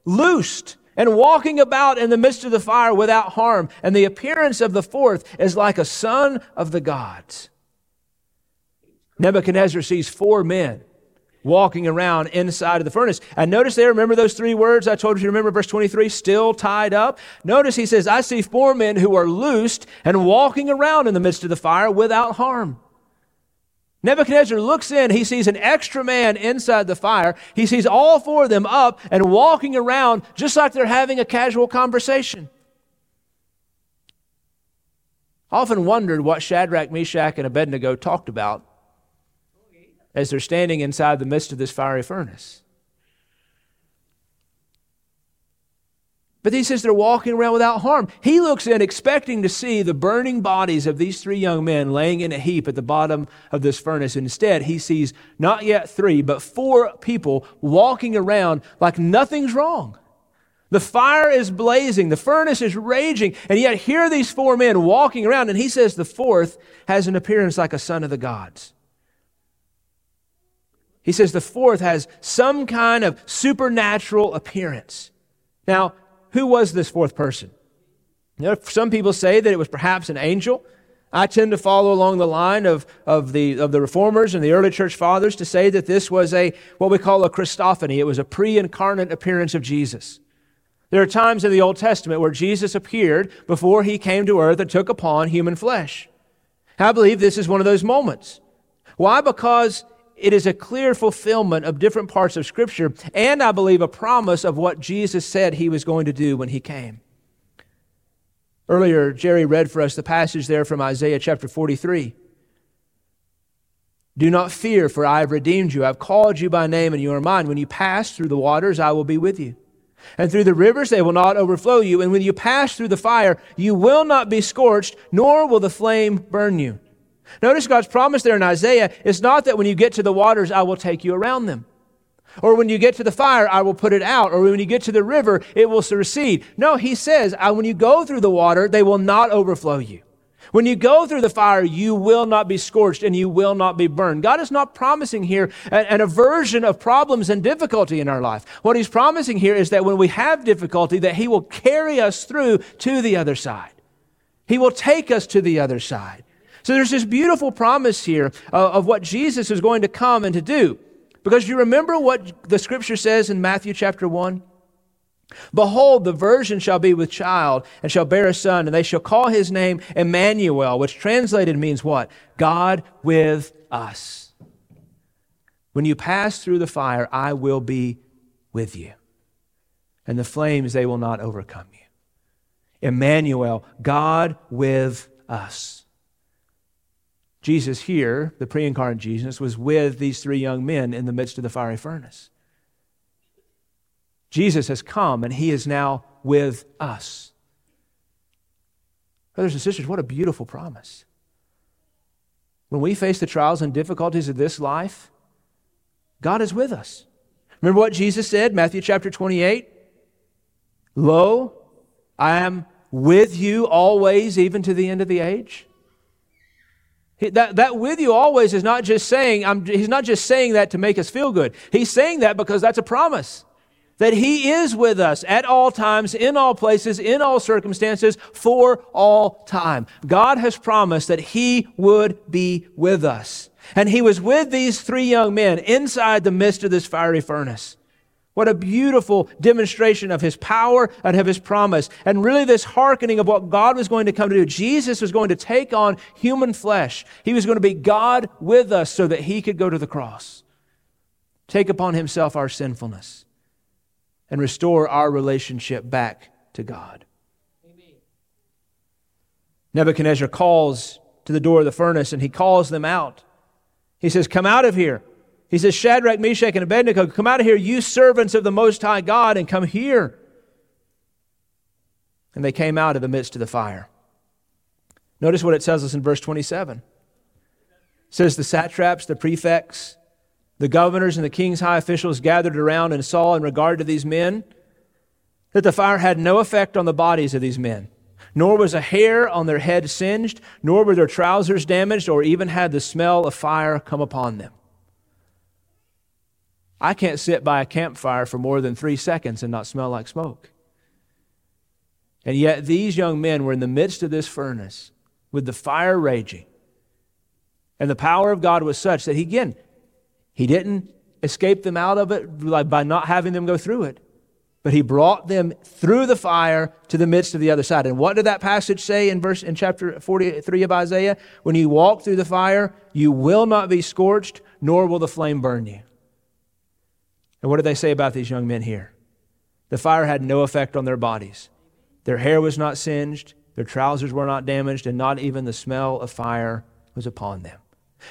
loosed and walking about in the midst of the fire without harm, and the appearance of the fourth is like a son of the gods. Nebuchadnezzar sees four men walking around inside of the furnace. And notice there, remember those three words I told you to remember, verse 23, still tied up? Notice he says, I see four men who are loosed and walking around in the midst of the fire without harm. Nebuchadnezzar looks in, he sees an extra man inside the fire. He sees all four of them up and walking around just like they're having a casual conversation. I often wondered what Shadrach, Meshach, and Abednego talked about as they're standing inside the midst of this fiery furnace. But he says they're walking around without harm. He looks in expecting to see the burning bodies of these three young men laying in a heap at the bottom of this furnace. Instead, he sees not yet three, but four people walking around like nothing's wrong. The fire is blazing, the furnace is raging, and yet here are these four men walking around, and he says the fourth has an appearance like a son of the gods. He says the fourth has some kind of supernatural appearance. Now, who was this fourth person? You know, some people say that it was perhaps an angel. I tend to follow along the line of, of, the, of the reformers and the early church fathers to say that this was a what we call a Christophany. It was a pre-incarnate appearance of Jesus. There are times in the Old Testament where Jesus appeared before he came to earth and took upon human flesh. I believe this is one of those moments. Why? Because it is a clear fulfillment of different parts of Scripture, and I believe a promise of what Jesus said he was going to do when he came. Earlier, Jerry read for us the passage there from Isaiah chapter 43. Do not fear, for I have redeemed you. I've called you by name, and you are mine. When you pass through the waters, I will be with you. And through the rivers, they will not overflow you. And when you pass through the fire, you will not be scorched, nor will the flame burn you. Notice God's promise there in Isaiah is not that when you get to the waters, I will take you around them. Or when you get to the fire, I will put it out. Or when you get to the river, it will recede. No, he says, when you go through the water, they will not overflow you. When you go through the fire, you will not be scorched and you will not be burned. God is not promising here an aversion of problems and difficulty in our life. What he's promising here is that when we have difficulty, that he will carry us through to the other side. He will take us to the other side. So there's this beautiful promise here of, of what Jesus is going to come and to do. Because you remember what the scripture says in Matthew chapter 1? Behold, the virgin shall be with child and shall bear a son, and they shall call his name Emmanuel, which translated means what? God with us. When you pass through the fire, I will be with you. And the flames, they will not overcome you. Emmanuel, God with us. Jesus here, the pre incarnate Jesus, was with these three young men in the midst of the fiery furnace. Jesus has come and he is now with us. Brothers and sisters, what a beautiful promise. When we face the trials and difficulties of this life, God is with us. Remember what Jesus said, Matthew chapter 28? Lo, I am with you always, even to the end of the age. That, that with you always is not just saying, I'm, he's not just saying that to make us feel good. He's saying that because that's a promise. That he is with us at all times, in all places, in all circumstances, for all time. God has promised that he would be with us. And he was with these three young men inside the midst of this fiery furnace. What a beautiful demonstration of his power and of his promise. And really, this hearkening of what God was going to come to do. Jesus was going to take on human flesh. He was going to be God with us so that he could go to the cross, take upon himself our sinfulness, and restore our relationship back to God. Amen. Nebuchadnezzar calls to the door of the furnace and he calls them out. He says, Come out of here. He says, Shadrach, Meshach, and Abednego, come out of here, you servants of the Most High God, and come here. And they came out of the midst of the fire. Notice what it tells us in verse 27. It says, The satraps, the prefects, the governors, and the king's high officials gathered around and saw in regard to these men that the fire had no effect on the bodies of these men, nor was a hair on their head singed, nor were their trousers damaged, or even had the smell of fire come upon them. I can't sit by a campfire for more than three seconds and not smell like smoke. And yet, these young men were in the midst of this furnace with the fire raging. And the power of God was such that, he, again, he didn't escape them out of it by not having them go through it, but he brought them through the fire to the midst of the other side. And what did that passage say in verse in chapter 43 of Isaiah? When you walk through the fire, you will not be scorched, nor will the flame burn you. And what did they say about these young men here? The fire had no effect on their bodies. Their hair was not singed, their trousers were not damaged, and not even the smell of fire was upon them.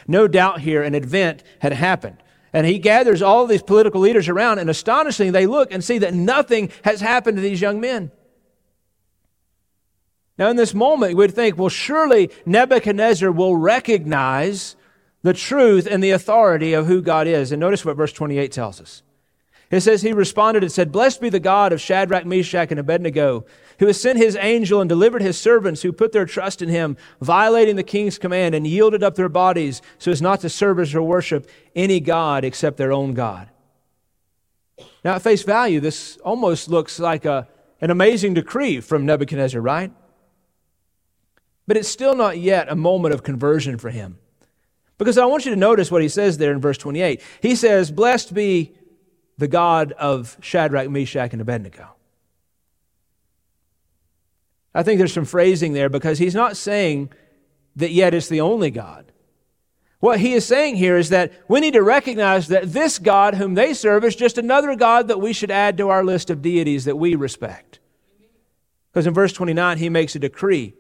No doubt here an event had happened. And he gathers all these political leaders around, and astonishingly, they look and see that nothing has happened to these young men. Now, in this moment, we'd think, well, surely Nebuchadnezzar will recognize the truth and the authority of who God is. And notice what verse 28 tells us. It says, He responded and said, Blessed be the God of Shadrach, Meshach, and Abednego, who has sent his angel and delivered his servants who put their trust in him, violating the king's command and yielded up their bodies so as not to service or worship any God except their own God. Now, at face value, this almost looks like a, an amazing decree from Nebuchadnezzar, right? But it's still not yet a moment of conversion for him. Because I want you to notice what he says there in verse 28. He says, Blessed be the God of Shadrach, Meshach, and Abednego. I think there's some phrasing there because he's not saying that yet it's the only God. What he is saying here is that we need to recognize that this God whom they serve is just another God that we should add to our list of deities that we respect. Because in verse 29, he makes a decree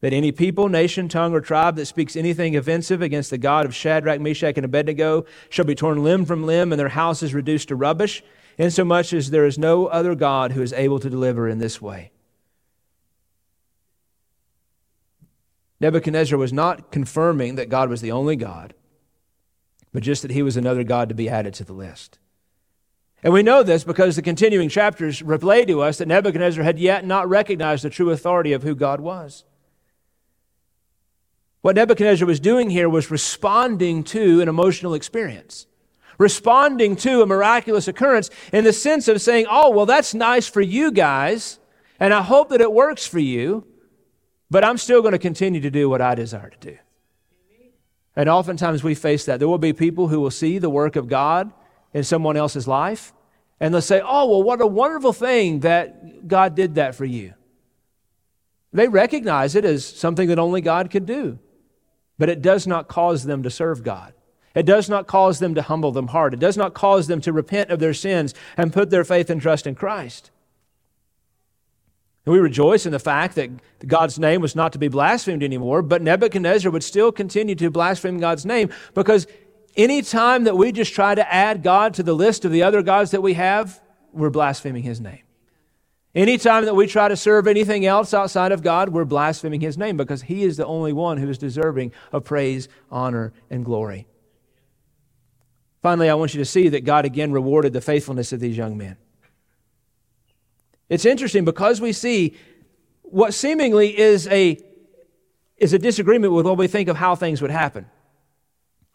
that any people, nation, tongue, or tribe that speaks anything offensive against the God of Shadrach, Meshach, and Abednego shall be torn limb from limb and their houses reduced to rubbish, insomuch as there is no other God who is able to deliver in this way. Nebuchadnezzar was not confirming that God was the only God, but just that he was another God to be added to the list. And we know this because the continuing chapters relay to us that Nebuchadnezzar had yet not recognized the true authority of who God was. What Nebuchadnezzar was doing here was responding to an emotional experience, responding to a miraculous occurrence in the sense of saying, Oh, well, that's nice for you guys, and I hope that it works for you, but I'm still going to continue to do what I desire to do. And oftentimes we face that. There will be people who will see the work of God in someone else's life, and they'll say, Oh, well, what a wonderful thing that God did that for you. They recognize it as something that only God could do but it does not cause them to serve God. It does not cause them to humble them heart. It does not cause them to repent of their sins and put their faith and trust in Christ. And we rejoice in the fact that God's name was not to be blasphemed anymore, but Nebuchadnezzar would still continue to blaspheme God's name because any time that we just try to add God to the list of the other gods that we have, we're blaspheming his name. Anytime that we try to serve anything else outside of God, we're blaspheming His name because He is the only one who is deserving of praise, honor, and glory. Finally, I want you to see that God again rewarded the faithfulness of these young men. It's interesting because we see what seemingly is a, is a disagreement with what we think of how things would happen.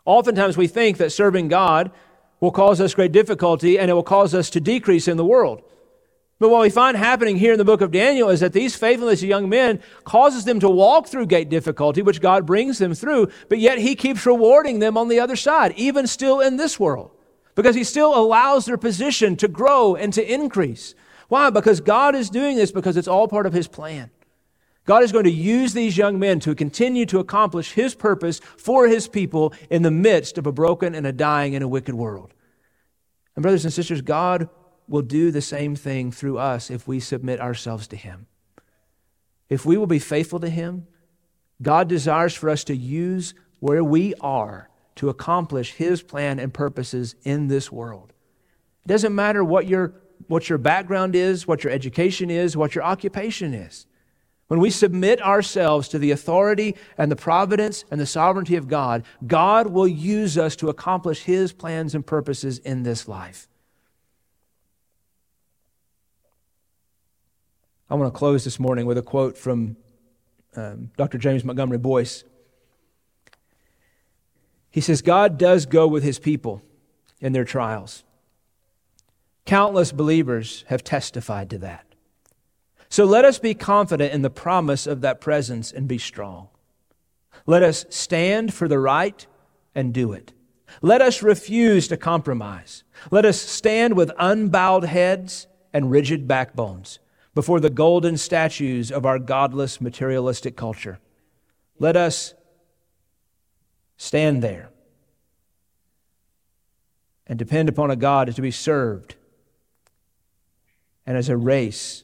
Oftentimes we think that serving God will cause us great difficulty and it will cause us to decrease in the world. But what we find happening here in the book of Daniel is that these faithless young men causes them to walk through great difficulty, which God brings them through, but yet he keeps rewarding them on the other side, even still in this world, because he still allows their position to grow and to increase. Why? Because God is doing this because it's all part of his plan. God is going to use these young men to continue to accomplish his purpose for his people in the midst of a broken and a dying and a wicked world. And, brothers and sisters, God will do the same thing through us if we submit ourselves to him. If we will be faithful to him, God desires for us to use where we are to accomplish his plan and purposes in this world. It doesn't matter what your, what your background is, what your education is, what your occupation is. When we submit ourselves to the authority and the providence and the sovereignty of God, God will use us to accomplish His plans and purposes in this life. I want to close this morning with a quote from um, Dr. James Montgomery Boice. He says, God does go with His people in their trials. Countless believers have testified to that. So let us be confident in the promise of that presence and be strong. Let us stand for the right and do it. Let us refuse to compromise. Let us stand with unbowed heads and rigid backbones before the golden statues of our godless materialistic culture. Let us stand there and depend upon a God to be served and as a race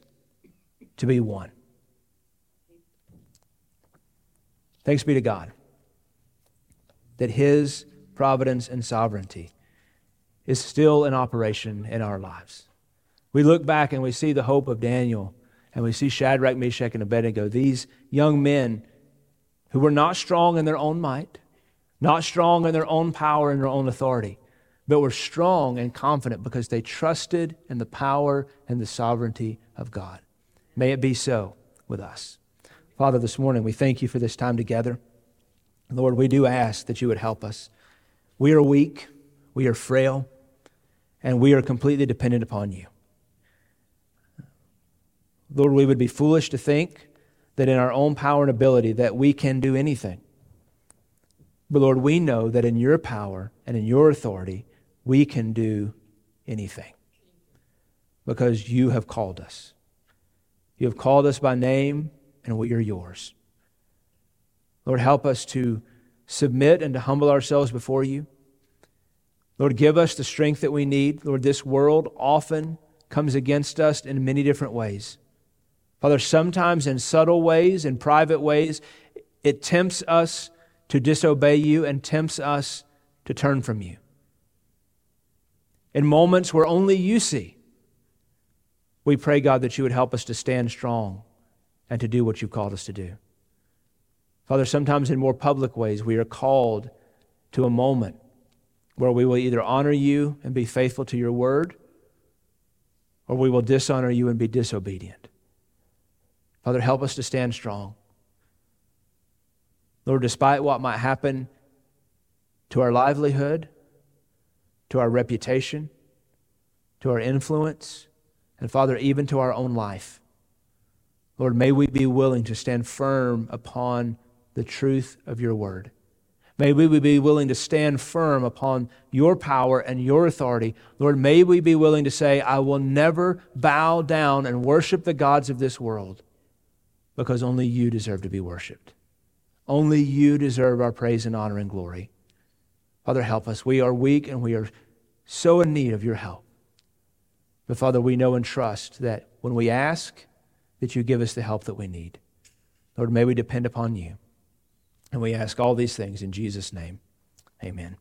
to be won. Thanks be to God that His providence and sovereignty is still in operation in our lives. We look back and we see the hope of Daniel, and we see Shadrach, Meshach, and Abednego, these young men who were not strong in their own might, not strong in their own power and their own authority, but were strong and confident because they trusted in the power and the sovereignty of God. May it be so with us. Father, this morning we thank you for this time together. Lord, we do ask that you would help us. We are weak, we are frail, and we are completely dependent upon you. Lord, we would be foolish to think that in our own power and ability that we can do anything. But Lord, we know that in your power and in your authority, we can do anything because you have called us. You have called us by name, and we are yours. Lord, help us to submit and to humble ourselves before you. Lord, give us the strength that we need. Lord, this world often comes against us in many different ways. Father, sometimes in subtle ways, in private ways, it tempts us to disobey you and tempts us to turn from you. In moments where only you see, we pray, God, that you would help us to stand strong and to do what you've called us to do. Father, sometimes in more public ways, we are called to a moment where we will either honor you and be faithful to your word, or we will dishonor you and be disobedient. Father, help us to stand strong. Lord, despite what might happen to our livelihood, to our reputation, to our influence, and Father, even to our own life. Lord, may we be willing to stand firm upon the truth of your word. May we be willing to stand firm upon your power and your authority. Lord, may we be willing to say, I will never bow down and worship the gods of this world because only you deserve to be worshiped. Only you deserve our praise and honor and glory. Father, help us. We are weak and we are so in need of your help. But Father, we know and trust that when we ask, that you give us the help that we need. Lord, may we depend upon you. And we ask all these things in Jesus' name. Amen.